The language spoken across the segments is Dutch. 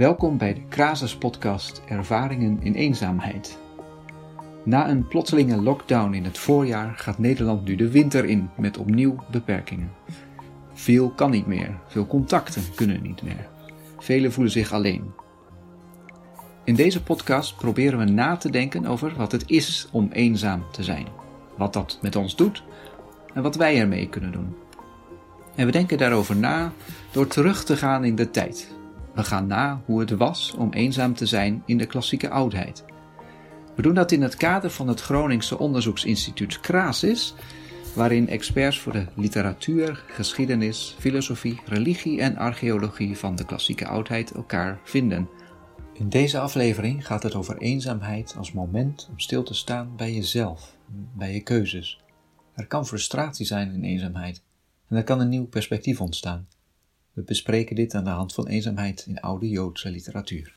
Welkom bij de Krasus podcast Ervaringen in eenzaamheid. Na een plotselinge lockdown in het voorjaar gaat Nederland nu de winter in met opnieuw beperkingen. Veel kan niet meer, veel contacten kunnen niet meer. Velen voelen zich alleen. In deze podcast proberen we na te denken over wat het is om eenzaam te zijn, wat dat met ons doet en wat wij ermee kunnen doen. En we denken daarover na door terug te gaan in de tijd. We gaan na hoe het was om eenzaam te zijn in de klassieke oudheid. We doen dat in het kader van het Groningse onderzoeksinstituut Crasis, waarin experts voor de literatuur, geschiedenis, filosofie, religie en archeologie van de klassieke oudheid elkaar vinden. In deze aflevering gaat het over eenzaamheid als moment om stil te staan bij jezelf, bij je keuzes. Er kan frustratie zijn in eenzaamheid en er kan een nieuw perspectief ontstaan. We bespreken dit aan de hand van eenzaamheid in oude Joodse literatuur.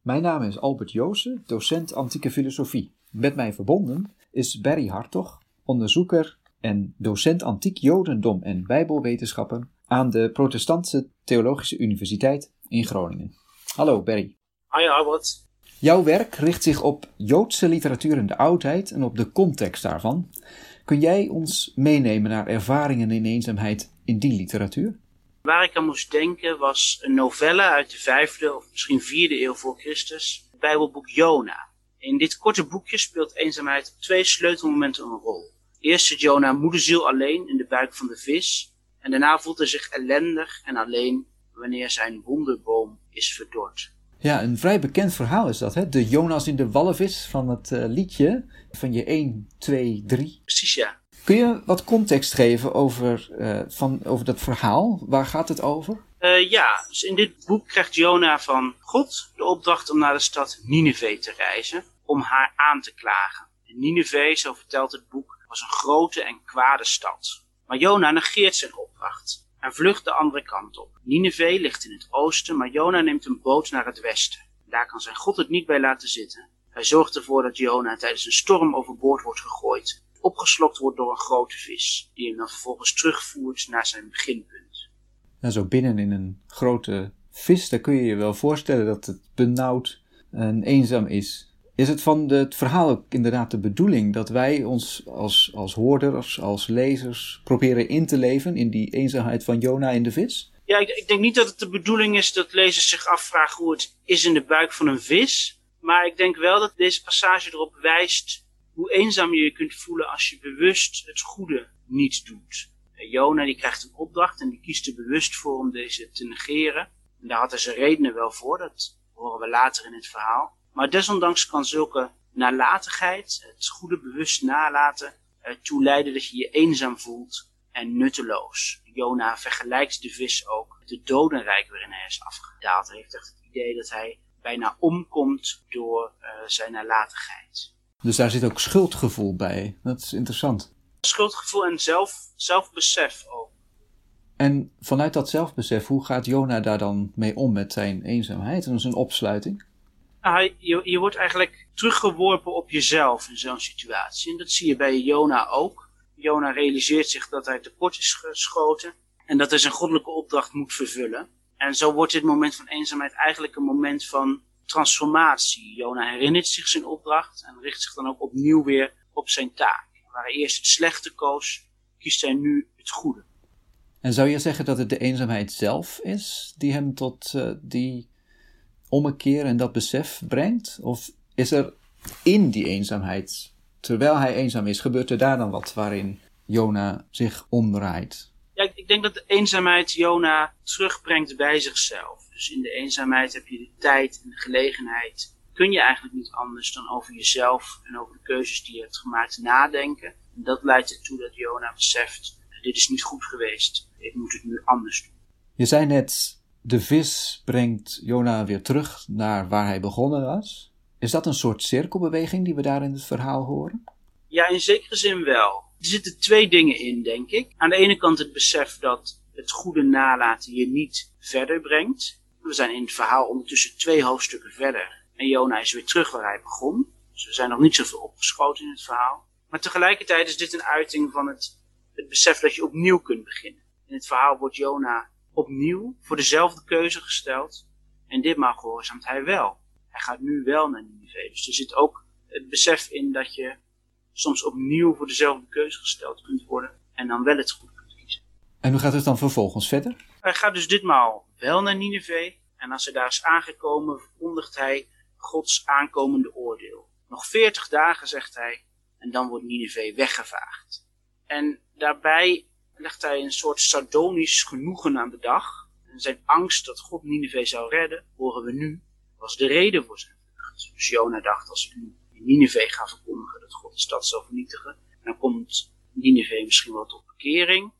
Mijn naam is Albert Joosen, docent antieke filosofie. Met mij verbonden is Barry Hartog, onderzoeker en docent antiek Jodendom en Bijbelwetenschappen aan de Protestantse Theologische Universiteit in Groningen. Hallo Barry. Hi Albert. Jouw werk richt zich op Joodse literatuur in de oudheid en op de context daarvan. Kun jij ons meenemen naar ervaringen in eenzaamheid in die literatuur? Waar ik aan moest denken was een novelle uit de vijfde of misschien vierde eeuw voor Christus, het Bijbelboek Jona. In dit korte boekje speelt eenzaamheid op twee sleutelmomenten een rol. Eerst zit Jona moederziel alleen in de buik van de vis en daarna voelt hij zich ellendig en alleen wanneer zijn wonderboom is verdord. Ja, een vrij bekend verhaal is dat, hè? De Jonas in de walvis van het uh, liedje van je 1, 2, 3. Precies, ja. Kun je wat context geven over, uh, van, over dat verhaal? Waar gaat het over? Uh, ja, dus in dit boek krijgt Jona van God de opdracht om naar de stad Nineveh te reizen, om haar aan te klagen. En Nineveh, zo vertelt het boek, was een grote en kwade stad. Maar Jona negeert zijn opdracht en vlucht de andere kant op. Nineveh ligt in het oosten, maar Jona neemt een boot naar het westen. Daar kan zijn God het niet bij laten zitten. Hij zorgt ervoor dat Jona tijdens een storm overboord wordt gegooid, opgeslokt wordt door een grote vis, die hem dan vervolgens terugvoert naar zijn beginpunt. En zo binnen in een grote vis, daar kun je je wel voorstellen dat het benauwd en eenzaam is. Is het van het verhaal ook inderdaad de bedoeling dat wij ons als, als hoorders, als lezers, proberen in te leven in die eenzaamheid van Jona in de vis? Ja, ik, ik, denk niet dat het de bedoeling is dat lezers zich afvragen hoe het is in de buik van een vis. Maar ik denk wel dat deze passage erop wijst hoe eenzaam je je kunt voelen als je bewust het goede niet doet. Jona die krijgt een opdracht en die kiest er bewust voor om deze te negeren. En daar had hij zijn redenen wel voor, dat horen we later in het verhaal. Maar desondanks kan zulke nalatigheid, het goede bewust nalaten, ertoe leiden dat je je eenzaam voelt en nutteloos. Jona vergelijkt de vis ook met het dodenrijk waarin hij is afgedaald. Hij heeft echt het idee dat hij bijna omkomt door uh, zijn nalatigheid. Dus daar zit ook schuldgevoel bij. Dat is interessant. Schuldgevoel en zelf, zelfbesef ook. En vanuit dat zelfbesef, hoe gaat Jona daar dan mee om met zijn eenzaamheid en zijn opsluiting? Nou, je, je wordt eigenlijk teruggeworpen op jezelf in zo'n situatie. En dat zie je bij Jona ook. Jona realiseert zich dat hij tekort is geschoten en dat hij zijn goddelijke opdracht moet vervullen. En zo wordt dit moment van eenzaamheid eigenlijk een moment van transformatie. Jona herinnert zich zijn opdracht en richt zich dan ook opnieuw weer op zijn taak. Waar hij eerst het slechte koos, kiest hij nu het goede. En zou je zeggen dat het de eenzaamheid zelf is die hem tot uh, die ommekeer en dat besef brengt? Of is er in die eenzaamheid, terwijl hij eenzaam is, gebeurt er daar dan wat waarin Jona zich omdraait? Ja, ik denk dat de eenzaamheid Jona terugbrengt bij zichzelf. Dus in de eenzaamheid heb je de tijd en de gelegenheid. Kun je eigenlijk niet anders dan over jezelf en over de keuzes die je hebt gemaakt nadenken. En dat leidt ertoe dat Jona beseft, dit is niet goed geweest. Ik moet het nu anders doen. Je zei net, de vis brengt Jona weer terug naar waar hij begonnen was. Is dat een soort cirkelbeweging die we daar in het verhaal horen? Ja, in zekere zin wel. Er zitten twee dingen in, denk ik. Aan de ene kant het besef dat het goede nalaten je niet verder brengt. We zijn in het verhaal ondertussen twee hoofdstukken verder. En Jona is weer terug waar hij begon. Dus we zijn nog niet zoveel opgeschoten in het verhaal. Maar tegelijkertijd is dit een uiting van het, het besef dat je opnieuw kunt beginnen. In het verhaal wordt Jona opnieuw voor dezelfde keuze gesteld. En ditmaal gehoorzaamt hij wel. Hij gaat nu wel naar Nineveh. Dus er zit ook het besef in dat je soms opnieuw voor dezelfde keuze gesteld kunt worden en dan wel het goed kunt kiezen. En hoe gaat het dan vervolgens verder? Hij gaat dus ditmaal wel naar Nineveh en als hij daar is aangekomen verkondigt hij Gods aankomende oordeel. Nog veertig dagen, zegt hij, en dan wordt Nineveh weggevaagd. En daarbij legt hij een soort sardonisch genoegen aan de dag. En zijn angst dat God Nineveh zou redden, horen we nu, was de reden voor zijn vlucht. Dus Jona dacht, als ik nu in Nineveh ga verkondigen dat God de stad zal vernietigen, dan komt Nineveh misschien wel tot bekering.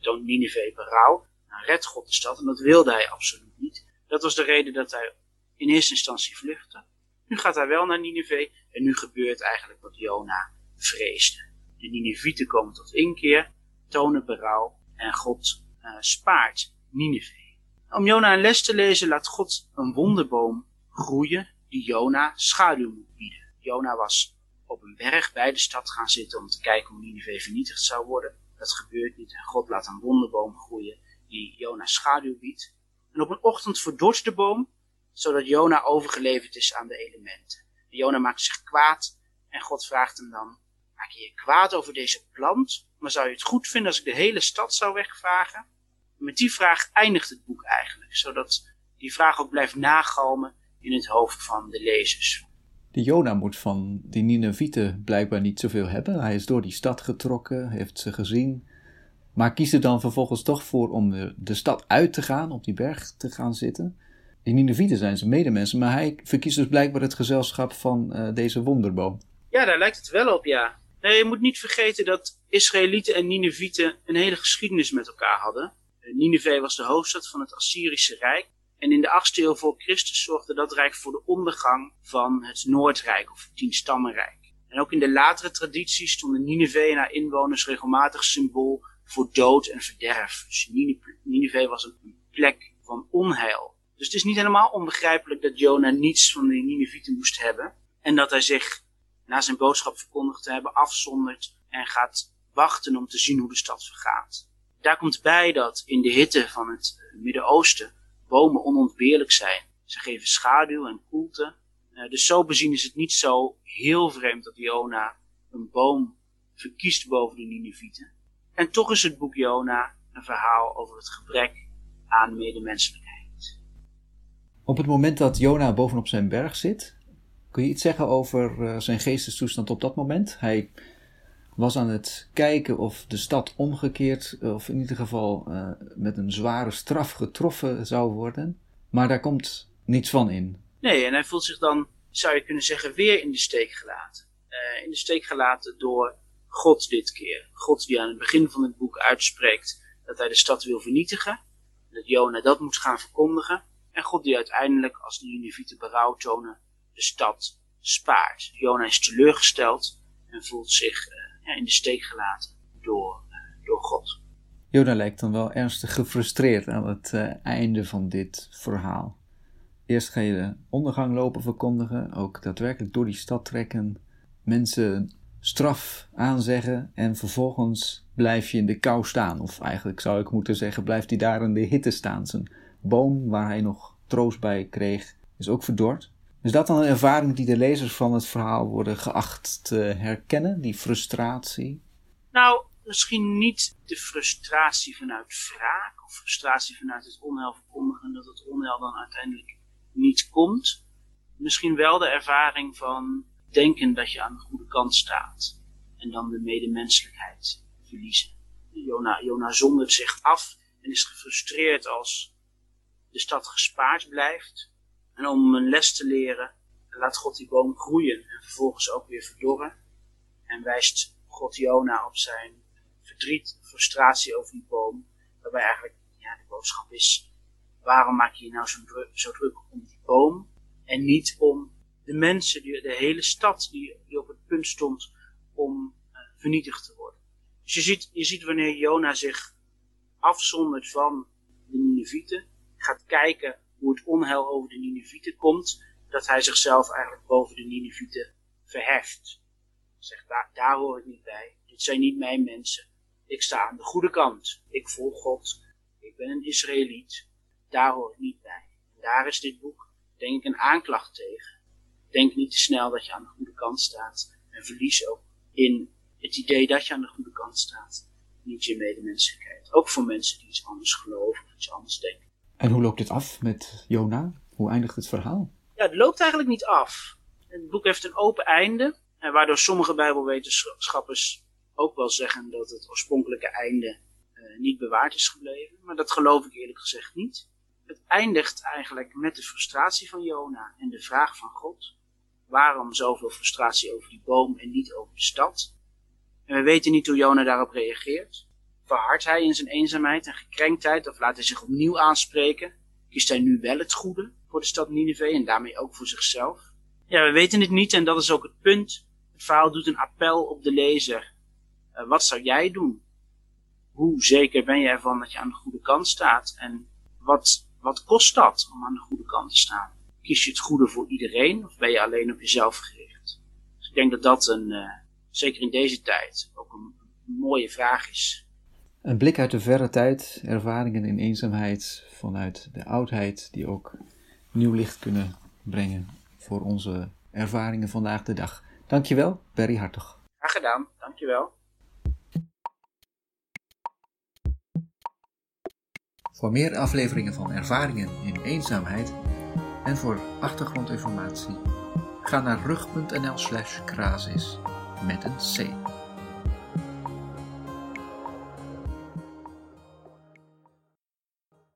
Toont Nineveh berouw, redt God de stad. En dat wilde hij absoluut niet. Dat was de reden dat hij in eerste instantie vluchtte. Nu gaat hij wel naar Nineveh en nu gebeurt eigenlijk wat Jona vreesde. De Ninevieten komen tot inkeer, tonen berouw en God uh, spaart Nineveh. Om Jona een les te lezen laat God een wonderboom groeien die Jona schaduw moet bieden. Jona was op een berg bij de stad gaan zitten om te kijken hoe Nineveh vernietigd zou worden. Dat gebeurt niet en God laat een wonderboom groeien die Jona schaduw biedt. En op een ochtend verdorst de boom, zodat Jona overgeleverd is aan de elementen. En Jona maakt zich kwaad en God vraagt hem dan, maak je je kwaad over deze plant, maar zou je het goed vinden als ik de hele stad zou wegvagen? met die vraag eindigt het boek eigenlijk, zodat die vraag ook blijft nagalmen in het hoofd van de lezers. De Jona moet van die Ninevieten blijkbaar niet zoveel hebben. Hij is door die stad getrokken, heeft ze gezien. Maar kiest er dan vervolgens toch voor om de stad uit te gaan, op die berg te gaan zitten. Die Ninevieten zijn zijn medemensen, maar hij verkiest dus blijkbaar het gezelschap van uh, deze wonderboom. Ja, daar lijkt het wel op, ja. Nee, je moet niet vergeten dat Israëlieten en Ninevieten een hele geschiedenis met elkaar hadden. Nineveh was de hoofdstad van het Assyrische Rijk. En in de 8e eeuw voor Christus zorgde dat rijk voor de ondergang van het Noordrijk of het Tienstammenrijk. En ook in de latere traditie stonden Nineveh en haar inwoners regelmatig symbool voor dood en verderf. Dus was een plek van onheil. Dus het is niet helemaal onbegrijpelijk dat Jona niets van de Ninevieten moest hebben. En dat hij zich na zijn boodschap verkondigd te hebben afzondert en gaat wachten om te zien hoe de stad vergaat. Daar komt bij dat in de hitte van het Midden-Oosten bomen onontbeerlijk zijn. Ze geven schaduw en koelte. Uh, dus zo bezien is het niet zo heel vreemd dat Jona een boom verkiest boven de Ninevieten. En toch is het boek Jona een verhaal over het gebrek aan medemenselijkheid. Op het moment dat Jona bovenop zijn berg zit, kun je iets zeggen over uh, zijn geestestoestand op dat moment? Hij was aan het kijken of de stad omgekeerd, of in ieder geval uh, met een zware straf getroffen zou worden. Maar daar komt niets van in. Nee, en hij voelt zich dan, zou je kunnen zeggen, weer in de steek gelaten. Uh, in de steek gelaten door God dit keer. God die aan het begin van het boek uitspreekt dat hij de stad wil vernietigen. Dat Jona dat moet gaan verkondigen. En God die uiteindelijk, als de Ninevieten berouw tonen, de stad spaart. Jona is teleurgesteld en voelt zich uh, in de steek gelaten door, uh, door God. Jona lijkt dan wel ernstig gefrustreerd aan het uh, einde van dit verhaal. Eerst ga je de ondergang lopen verkondigen, ook daadwerkelijk door die stad trekken, mensen straf aanzeggen en vervolgens blijf je in de kou staan. Of eigenlijk zou ik moeten zeggen, blijft hij daar in de hitte staan. Zijn boom waar hij nog troost bij kreeg, is ook verdord. Is dat dan een ervaring die de lezers van het verhaal worden geacht te herkennen, die frustratie? Nou, misschien niet de frustratie vanuit wraak of frustratie vanuit het onheil verkondigen dat het onheil dan uiteindelijk niet komt. Misschien wel de ervaring van denken dat je aan de goede kant staat en dan de medemenselijkheid verliezen. Jona, Jona zondert zich af en is gefrustreerd als de stad gespaard blijft en om een les te leren, laat God die boom groeien en vervolgens ook weer verdorren. En wijst God Jona op zijn verdriet, frustratie over die boom. Waarbij eigenlijk ja, de boodschap is, waarom maak je je nou zo druk, zo druk om die boom en niet om de mensen, die, de hele stad die, die op het punt stond om uh, vernietigd te worden. Dus je ziet, je ziet wanneer Jona zich afzondert van de Ninevieten, gaat kijken hoe het onheil over de Ninevieten komt, dat hij zichzelf eigenlijk boven de Ninevieten verheft. Zegt, daar, daar hoor ik niet bij. Dit zijn niet mijn mensen. Ik sta aan de goede kant. Ik volg God. Ik ben een Israëliet. Daar hoor ik niet bij. daar is dit boek denk ik een aanklacht tegen. Denk niet te snel dat je aan de goede kant staat en verlies ook in het idee dat je aan de goede kant staat. Niet je medemenselijkheid. Ook voor mensen die iets anders geloven of iets anders denken. En hoe loopt dit af met Jona? Hoe eindigt het verhaal? Ja, het loopt eigenlijk niet af. Het boek heeft een open einde. En waardoor sommige bijbelwetenschappers ook wel zeggen dat het oorspronkelijke einde uh, niet bewaard is gebleven. Maar dat geloof ik eerlijk gezegd niet. Het eindigt eigenlijk met de frustratie van Jona en de vraag van God. Waarom zoveel frustratie over die boom en niet over de stad? En we weten niet hoe Jona daarop reageert. Verhardt hij in zijn eenzaamheid en gekrenktheid of laat hij zich opnieuw aanspreken? Kiest hij nu wel het goede voor de stad Nineveh en daarmee ook voor zichzelf? Ja, we weten het niet en dat is ook het punt. Het verhaal doet een appel op de lezer. Uh, wat zou jij doen? Hoe zeker ben jij ervan dat je aan de goede kant staat? En wat, wat kost dat om aan de goede kant te staan? Kies je het goede voor iedereen of ben je alleen op jezelf gericht? Dus ik denk dat dat een, uh, zeker in deze tijd, ook een, een mooie vraag is. Een blik uit de verre tijd, ervaringen in eenzaamheid vanuit de oudheid, die ook nieuw licht kunnen brengen voor onze ervaringen vandaag de dag. Dankjewel, Berry Hartog. Graag gedaan, dankjewel. Voor meer afleveringen van Ervaringen in Eenzaamheid en voor achtergrondinformatie ga naar rug.nl slash met een C.